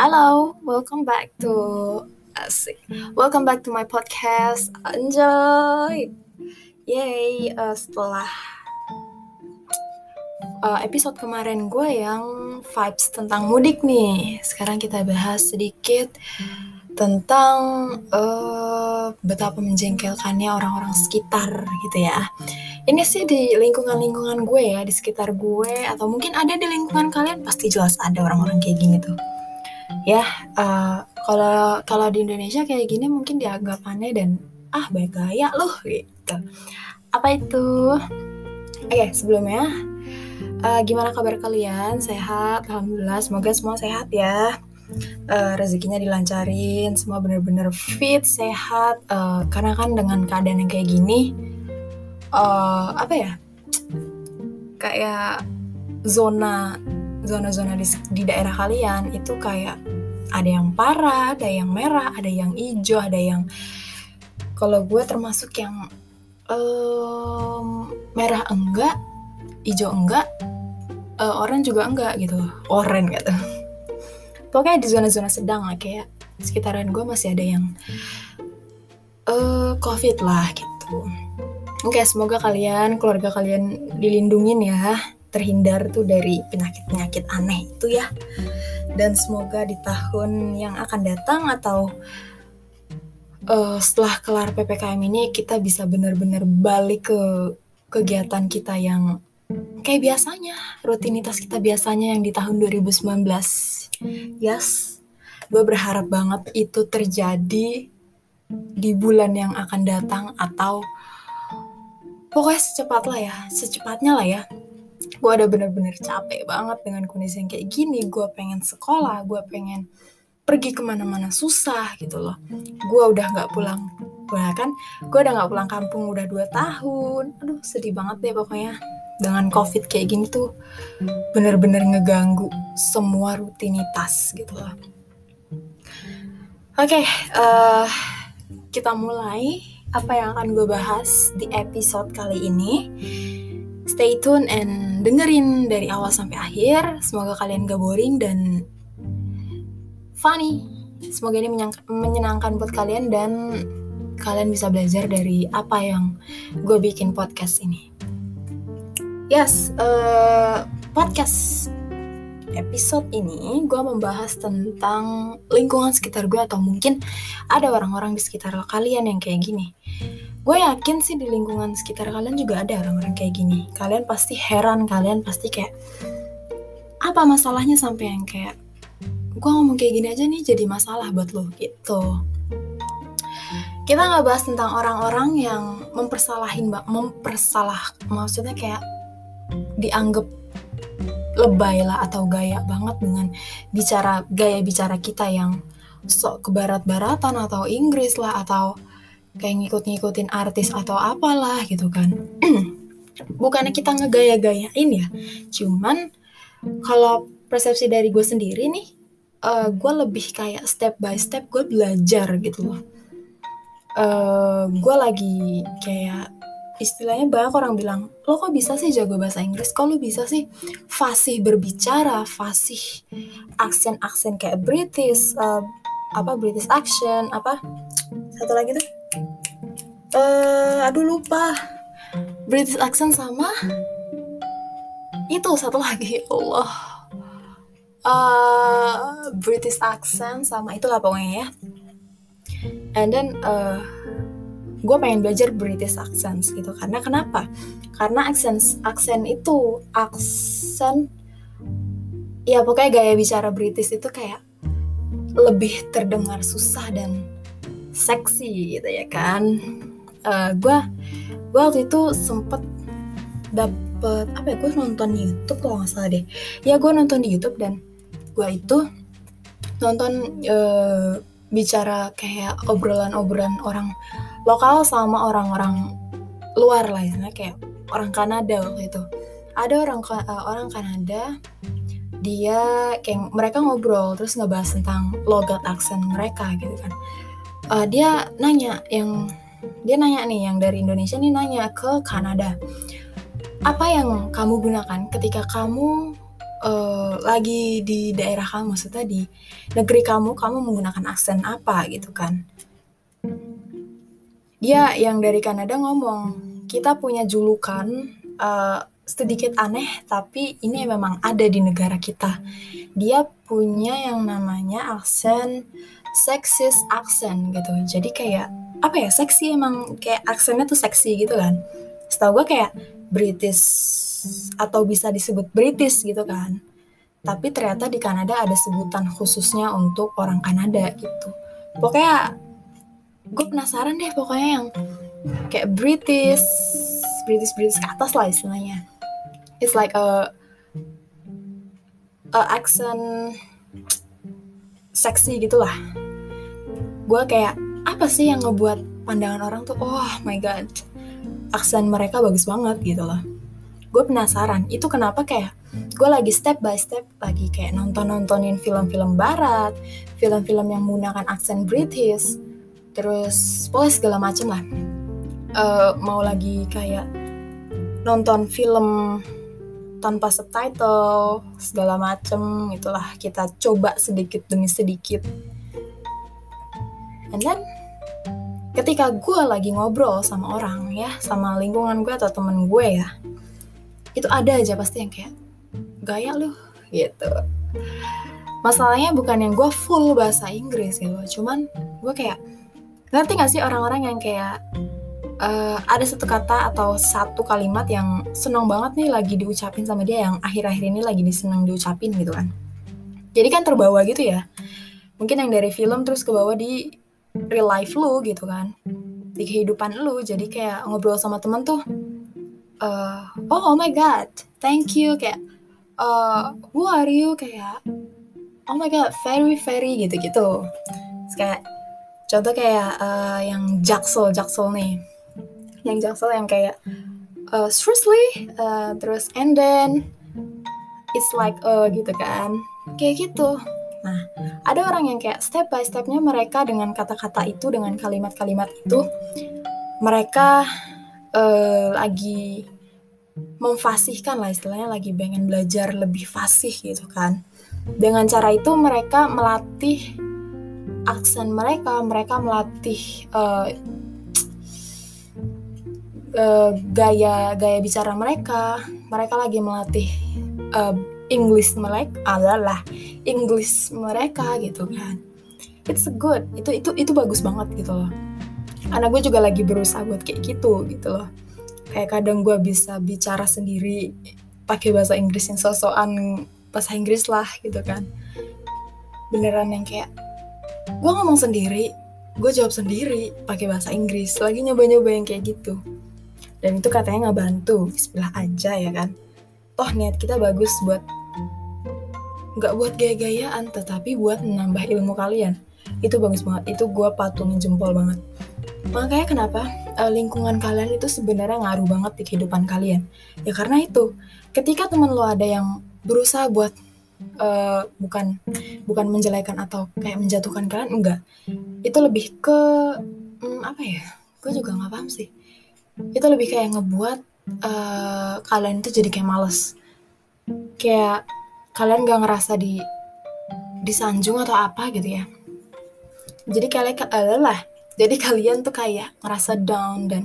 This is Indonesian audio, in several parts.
Halo, welcome back to asik. Welcome back to my podcast. Enjoy. Yay, uh, setelah uh, episode kemarin gue yang vibes tentang mudik nih. Sekarang kita bahas sedikit tentang uh, betapa menjengkelkannya orang-orang sekitar gitu ya. Ini sih di lingkungan-lingkungan gue ya, di sekitar gue atau mungkin ada di lingkungan kalian pasti jelas ada orang-orang kayak gini tuh ya uh, kalau kalau di Indonesia kayak gini mungkin dianggap aneh dan ah baik gaya loh gitu. Apa itu? Oke okay, sebelumnya uh, gimana kabar kalian? Sehat? Alhamdulillah semoga semua sehat ya. Uh, rezekinya dilancarin semua bener-bener fit sehat. Uh, karena kan dengan keadaan yang kayak gini uh, apa ya? Kayak zona zona-zona di, di daerah kalian itu kayak ada yang parah, ada yang merah, ada yang hijau, ada yang kalau gue termasuk yang um, merah enggak, hijau enggak, uh, orange juga enggak gitu, orange gitu. Pokoknya di zona-zona sedang lah kayak sekitaran gue masih ada yang uh, covid lah gitu. Oke, semoga kalian, keluarga kalian dilindungin ya terhindar tuh dari penyakit-penyakit aneh itu ya. Dan semoga di tahun yang akan datang atau uh, setelah kelar PPKM ini kita bisa benar-benar balik ke kegiatan kita yang kayak biasanya, rutinitas kita biasanya yang di tahun 2019. Yes, gue berharap banget itu terjadi di bulan yang akan datang atau pokoknya secepat lah ya, secepatnya lah ya gue udah bener-bener capek banget dengan kondisi yang kayak gini. Gue pengen sekolah gue pengen pergi ke mana-mana susah gitu loh. Gue udah nggak pulang. Bahkan gue udah nggak pulang kampung udah dua tahun. Aduh sedih banget deh pokoknya. Dengan covid kayak gini tuh bener-bener ngeganggu semua rutinitas gitu loh. Oke okay, uh, eh, kita mulai apa yang akan gue bahas di episode kali ini stay tune and dengerin dari awal sampai akhir. Semoga kalian gak boring dan funny. Semoga ini menyenangkan buat kalian dan kalian bisa belajar dari apa yang gue bikin podcast ini. Yes, uh, podcast episode ini gue membahas tentang lingkungan sekitar gue atau mungkin ada orang-orang di sekitar kalian yang kayak gini gue yakin sih di lingkungan sekitar kalian juga ada orang-orang kayak gini. Kalian pasti heran kalian pasti kayak apa masalahnya? Sampai yang kayak gue ngomong kayak gini aja nih jadi masalah buat lo gitu. Kita nggak bahas tentang orang-orang yang mempersalahin mbak mempersalah maksudnya kayak dianggap lebay lah atau gaya banget dengan bicara gaya bicara kita yang sok ke barat-baratan atau Inggris lah atau kayak ngikut-ngikutin artis atau apalah gitu kan. Bukannya kita ngegaya-gayain ya cuman kalau persepsi dari gue sendiri nih uh, gue lebih kayak step by step gue belajar gitu loh. Uh, gue lagi kayak istilahnya banyak orang bilang lo kok bisa sih jago bahasa Inggris? Kok lo bisa sih fasih berbicara fasih aksen aksen kayak British uh, apa British action apa satu lagi tuh uh, aduh lupa. British accent sama. Itu satu lagi Allah. Uh, British accent sama itulah pokoknya ya. And then uh, gue pengen belajar British accent gitu. Karena kenapa? Karena aksen aksen itu aksen ya pokoknya gaya bicara British itu kayak lebih terdengar susah dan seksi gitu ya kan. Uh, eh, gue gue waktu itu sempet dapet apa ya gue nonton YouTube kalau nggak salah deh. Ya gue nonton di YouTube dan gue itu nonton uh, bicara kayak obrolan-obrolan orang lokal sama orang-orang luar lah ya kayak orang Kanada waktu itu. Ada orang uh, orang Kanada dia kayak mereka ngobrol terus ngebahas tentang logat aksen mereka gitu kan uh, dia nanya yang dia nanya nih yang dari Indonesia nih nanya ke Kanada. Apa yang kamu gunakan ketika kamu uh, lagi di daerah kamu maksudnya di negeri kamu kamu menggunakan aksen apa gitu kan? Dia yang dari Kanada ngomong kita punya julukan uh, sedikit aneh tapi ini memang ada di negara kita. Dia punya yang namanya aksen sexist aksen gitu. Jadi kayak apa ya seksi emang kayak aksennya tuh seksi gitu kan. Setahu gue kayak British atau bisa disebut British gitu kan. Tapi ternyata di Kanada ada sebutan khususnya untuk orang Kanada gitu. Pokoknya gue penasaran deh pokoknya yang kayak British British British ke atas lah istilahnya. It's like a a accent seksi gitulah. Gue kayak apa sih yang ngebuat pandangan orang tuh oh my god aksen mereka bagus banget gitu loh. Gue penasaran itu kenapa kayak gue lagi step by step lagi kayak nonton nontonin film-film barat film-film yang menggunakan aksen British terus pokoknya segala macem lah. Uh, mau lagi kayak nonton film tanpa subtitle segala macem itulah kita coba sedikit demi sedikit. And then ketika gue lagi ngobrol sama orang ya sama lingkungan gue atau temen gue ya itu ada aja pasti yang kayak gaya lu gitu. Masalahnya bukan yang gue full bahasa Inggris gitu cuman gue kayak ngerti gak sih orang-orang yang kayak uh, ada satu kata atau satu kalimat yang seneng banget nih lagi diucapin sama dia yang akhir-akhir ini lagi diseneng diucapin gitu kan. Jadi kan terbawa gitu ya. Mungkin yang dari film terus ke bawah di real life lu gitu kan. Di kehidupan lu. Jadi kayak ngobrol sama temen tuh uh, oh oh my god thank you. Kayak uh, who are you? Kayak oh my god very very gitu gitu kayak contoh kayak uh, yang jaksel jaksel nih yang jaksel yang kayak uh, seriously uh, terus and then it's like uh, gitu kan. Kayak gitu. Nah ada orang yang kayak step by stepnya mereka dengan kata-kata itu dengan kalimat-kalimat itu mereka uh, lagi memfasihkan lah istilahnya lagi pengen belajar lebih fasih gitu kan. Dengan cara itu mereka melatih aksen mereka mereka melatih uh, uh, gaya gaya bicara mereka. Mereka lagi melatih uh, English mereka adalah English mereka gitu kan. It's good. Itu itu itu bagus banget gitu loh. Karena gue juga lagi berusaha buat kayak gitu gitu loh. Kayak kadang gue bisa bicara sendiri pakai bahasa Inggris yang sosokan bahasa Inggris lah gitu kan. Beneran yang kayak gue ngomong sendiri gue jawab sendiri pakai bahasa Inggris. Lagi nyoba-nyoba yang kayak gitu dan itu katanya nggak bantu Bismillah aja ya kan? Toh niat kita bagus buat nggak buat gaya-gayaan tetapi buat menambah ilmu kalian. Itu bagus banget. Itu gue patungin jempol banget. Makanya kenapa uh, lingkungan kalian itu sebenarnya ngaruh banget di kehidupan kalian? Ya karena itu ketika teman lo ada yang berusaha buat uh, bukan bukan menjelekan atau kayak menjatuhkan kalian enggak. Itu lebih ke hmm, apa ya? Gue juga nggak paham sih itu lebih kayak ngebuat uh, kalian itu jadi kayak males. Kayak kalian gak ngerasa di disanjung atau apa gitu ya. Jadi kalian uh, lah jadi kalian tuh kayak ngerasa down dan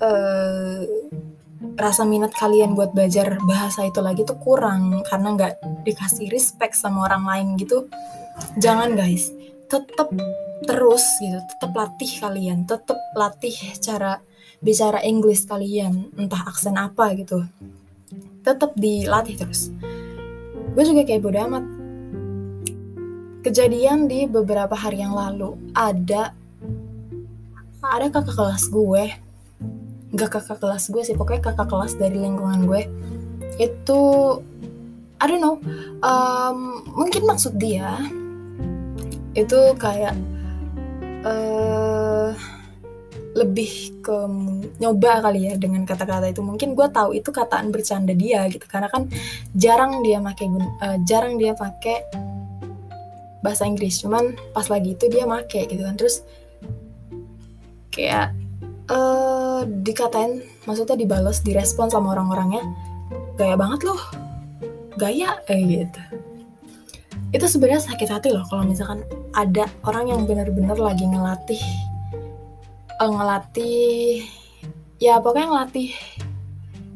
uh, rasa minat kalian buat belajar bahasa itu lagi tuh kurang karena nggak dikasih respect sama orang lain gitu. Jangan guys. Tetap terus gitu. Tetap latih kalian. Tetap latih cara bicara Inggris kalian entah aksen apa gitu tetap dilatih terus. Gue juga kayak bodo amat. Kejadian di beberapa hari yang lalu ada ada kakak kelas gue. Gak kakak kelas gue sih pokoknya kakak kelas dari lingkungan gue. Itu I don't know um, mungkin maksud dia itu kayak uh, lebih ke nyoba kali ya dengan kata-kata itu. Mungkin gue tahu itu kataan bercanda dia gitu. Karena kan jarang dia pakai uh, jarang dia pakai bahasa Inggris. Cuman pas lagi itu dia make gitu kan. Terus kayak uh, dikatain maksudnya dibalas direspon sama orang-orangnya gaya banget loh. Gaya eh gitu. Itu sebenarnya sakit hati loh kalau misalkan ada orang yang benar-benar lagi ngelatih ngelatih ya pokoknya ngelatih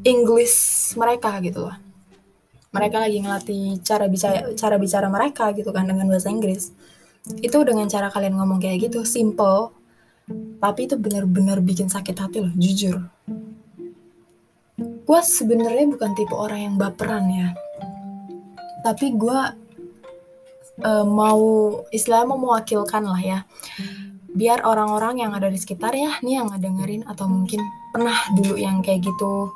English mereka gitu loh. Mereka lagi ngelatih cara bicara cara bicara mereka gitu kan dengan bahasa Inggris. Itu dengan cara kalian ngomong kayak gitu simple. Tapi itu benar-benar bikin sakit hati loh jujur. Gue sebenarnya bukan tipe orang yang baperan ya. Tapi gue uh, mau istilahnya mau mewakilkan lah ya biar orang-orang yang ada di sekitar ya nih yang ngedengerin atau mungkin pernah dulu yang kayak gitu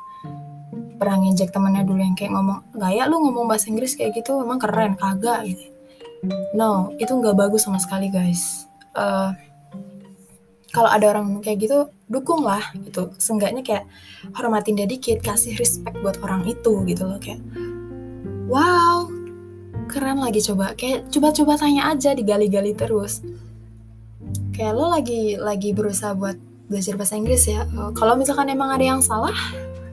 pernah ngejek temennya dulu yang kayak ngomong gaya lu ngomong bahasa Inggris kayak gitu emang keren? Kagak gitu. No itu nggak bagus sama sekali guys. Uh, kalau ada orang kayak gitu dukung lah gitu. Seenggaknya kayak hormatin dia dikit kasih respect buat orang itu gitu loh. Kayak wow keren lagi coba. Kayak coba-coba tanya aja digali-gali terus kayak lo lagi lagi berusaha buat belajar bahasa Inggris ya eh, kalau misalkan emang ada yang salah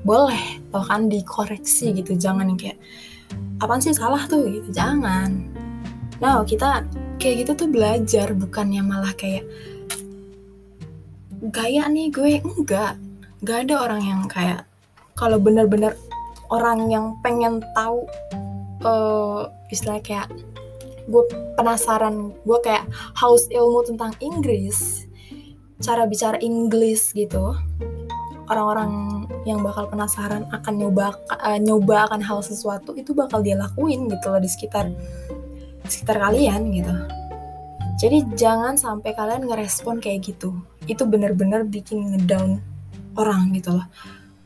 boleh toh kan dikoreksi gitu. Jangan kayak apa sih salah tuh? gitu. Jangan. Nah kita kayak gitu tuh belajar bukannya malah kayak gaya nih gue. Enggak. Nggak ada orang yang kayak kalau bener-bener orang yang pengen tahu uh, istilah kayak gue penasaran gue kayak haus ilmu tentang Inggris cara bicara Inggris gitu. Orang-orang yang bakal penasaran akan nyoba uh, nyoba akan hal sesuatu itu bakal dia lakuin gitu loh di sekitar di sekitar kalian gitu. Jadi jangan sampai kalian ngerespon kayak gitu. Itu bener-bener bikin ngedown orang gitu loh.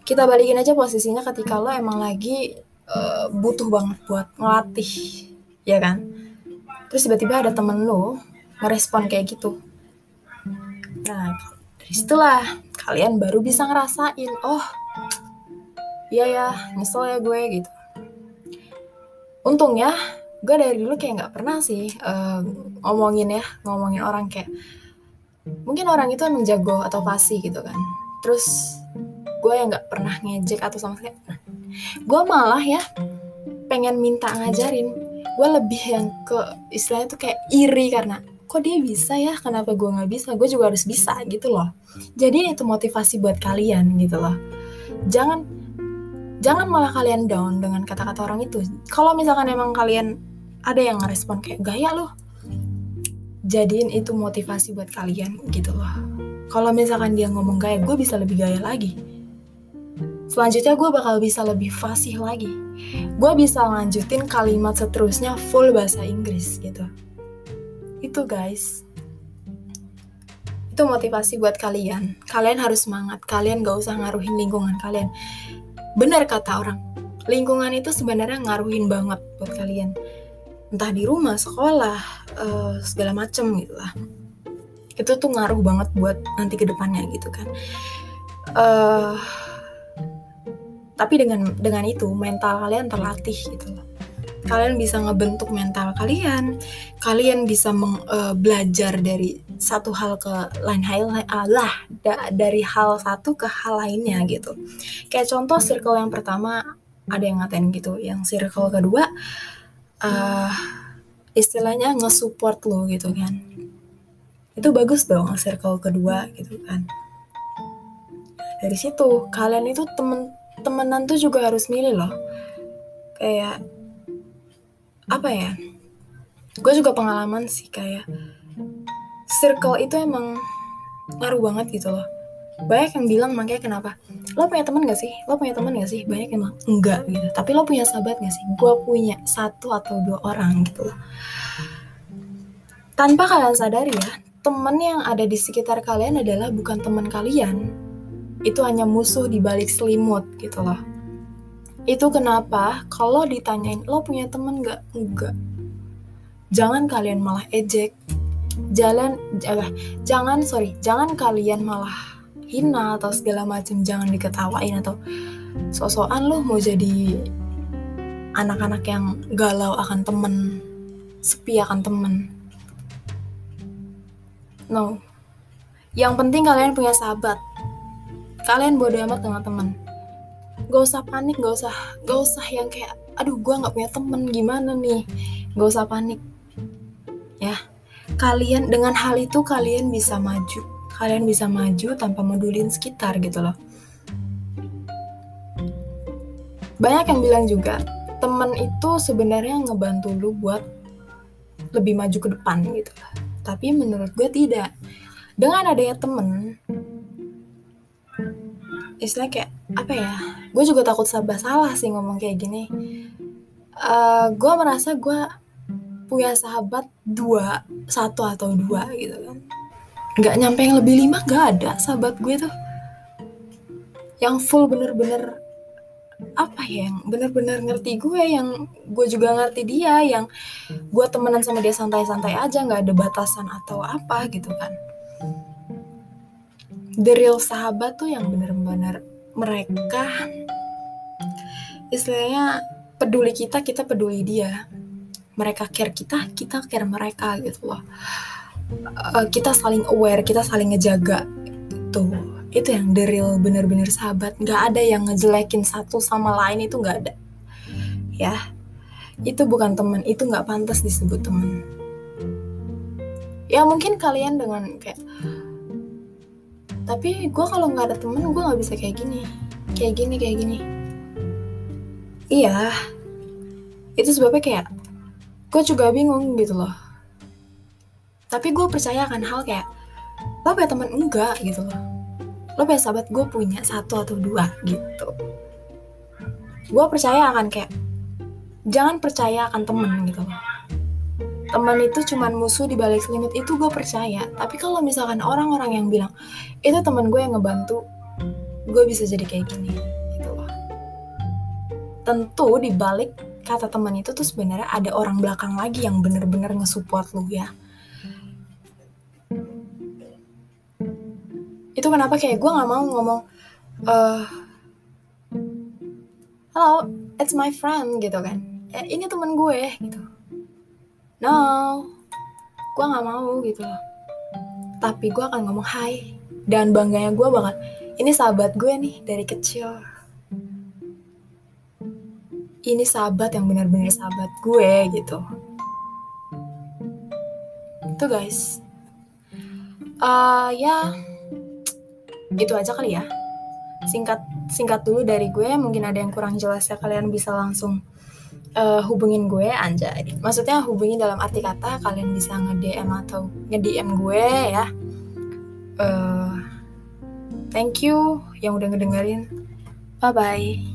Kita balikin aja posisinya ketika lo emang lagi uh, butuh banget buat ngelatih ya kan terus tiba-tiba ada temen lo ngerespon kayak gitu. Nah dari situlah kalian baru bisa ngerasain oh iya ya nyesel ya gue gitu. Untungnya gue dari dulu kayak nggak pernah sih uh, ngomongin ya ngomongin orang kayak mungkin orang itu emang jago atau fasih gitu kan. Terus gue yang nggak pernah ngejek atau sama sekali nah, gue malah ya pengen minta ngajarin gue lebih yang ke istilahnya tuh kayak iri karena kok dia bisa ya? Kenapa gue nggak bisa? Gue juga harus bisa gitu loh. Jadi itu motivasi buat kalian gitu loh. Jangan jangan malah kalian down dengan kata-kata orang itu. Kalau misalkan emang kalian ada yang ngerespon kayak gaya loh jadiin itu motivasi buat kalian gitu loh. Kalau misalkan dia ngomong gaya gue bisa lebih gaya lagi selanjutnya gue bakal bisa lebih fasih lagi. Gue bisa lanjutin kalimat seterusnya full bahasa Inggris gitu. Itu guys. Itu motivasi buat kalian. Kalian harus semangat. Kalian gak usah ngaruhin lingkungan kalian. Benar kata orang lingkungan itu sebenarnya ngaruhin banget buat kalian. Entah di rumah sekolah uh, segala macem gitu lah. Itu tuh ngaruh banget buat nanti ke depannya gitu kan. Uh, tapi dengan dengan itu mental kalian terlatih gitu. Loh kalian bisa ngebentuk mental kalian. Kalian bisa meng, uh, belajar dari satu hal ke lain hal lah da, dari hal satu ke hal lainnya gitu. Kayak contoh circle yang pertama ada yang ngatain gitu. Yang circle kedua uh, istilahnya nge-support lo gitu kan. Itu bagus dong circle kedua gitu kan. Dari situ kalian itu temen temenan tuh juga harus milih loh. Kayak apa ya? Gue juga pengalaman sih kayak circle itu emang ngaruh banget gitu loh. Banyak yang bilang makanya kenapa lo punya teman gak sih? Lo punya teman gak sih? Banyak yang bilang enggak gitu. Tapi lo punya sahabat gak sih? Gue punya satu atau dua orang gitu loh. Tanpa kalian sadari ya teman yang ada di sekitar kalian adalah bukan teman kalian itu hanya musuh di balik selimut gitu loh itu kenapa? Kalau ditanyain lo punya temen gak enggak jangan kalian malah ejek. Jalan eh, jangan sorry jangan kalian malah hina atau segala macam jangan diketawain atau sosokan lo mau jadi anak-anak yang galau akan temen sepi akan temen. No. Yang penting kalian punya sahabat kalian bodo amat dengan temen gak usah panik gak usah gak usah yang kayak aduh gue nggak punya temen gimana nih? Gak usah panik. Ya kalian dengan hal itu kalian bisa maju. Kalian bisa maju tanpa medulin sekitar gitu loh. Banyak yang bilang juga temen itu sebenarnya ngebantu lu buat lebih maju ke depan gitu. Tapi menurut gue tidak. Dengan adanya temen istilah kayak apa ya gue juga takut salah salah sih ngomong kayak gini. Uh, gue merasa gue punya sahabat dua satu atau dua gitu kan. Nggak nyampe yang lebih lima gak ada sahabat gue tuh. Yang full bener-bener apa ya yang bener-bener ngerti gue yang gue juga ngerti dia yang gue temenan sama dia santai-santai aja nggak ada batasan atau apa gitu kan the real sahabat tuh yang bener-bener mereka. Istilahnya peduli kita kita peduli dia. Mereka care kita kita care mereka gitu loh. Uh, kita saling aware kita saling ngejaga itu itu yang the real bener-bener sahabat. Nggak ada yang ngejelekin satu sama lain itu nggak ada. Ya itu bukan teman itu nggak pantas disebut teman ya mungkin kalian dengan kayak tapi gue kalau nggak ada temen gue nggak bisa kayak gini. Kayak gini kayak gini. Iya. Itu sebabnya kayak gue juga bingung gitu loh. Tapi gue percaya akan hal kayak lo punya temen enggak gitu loh. Lo punya sahabat gue punya satu atau dua gitu. Gue percaya akan kayak jangan percaya akan temen gitu loh teman itu cuman musuh di balik selimut itu gue percaya. Tapi kalau misalkan orang-orang yang bilang itu teman gue yang ngebantu gue bisa jadi kayak gini gitu loh. Tentu di balik kata teman itu tuh sebenarnya ada orang belakang lagi yang bener-bener ngesupport lu ya. Itu kenapa kayak gue nggak mau ngomong uh, halo it's my friend gitu kan. Eh, ini teman gue gitu no gue nggak mau gitu loh. Tapi gue akan ngomong hai dan bangganya gue bakal ini sahabat gue nih dari kecil. Ini sahabat yang benar-benar sahabat gue gitu. Itu guys. Uh, ya itu aja kali ya. Singkat singkat dulu dari gue. Mungkin ada yang kurang jelas ya. Kalian bisa langsung uh, hubungin gue anjay maksudnya hubungin dalam arti kata kalian bisa nge-DM atau nge-DM gue ya. Uh, thank you yang udah ngedengerin. Bye bye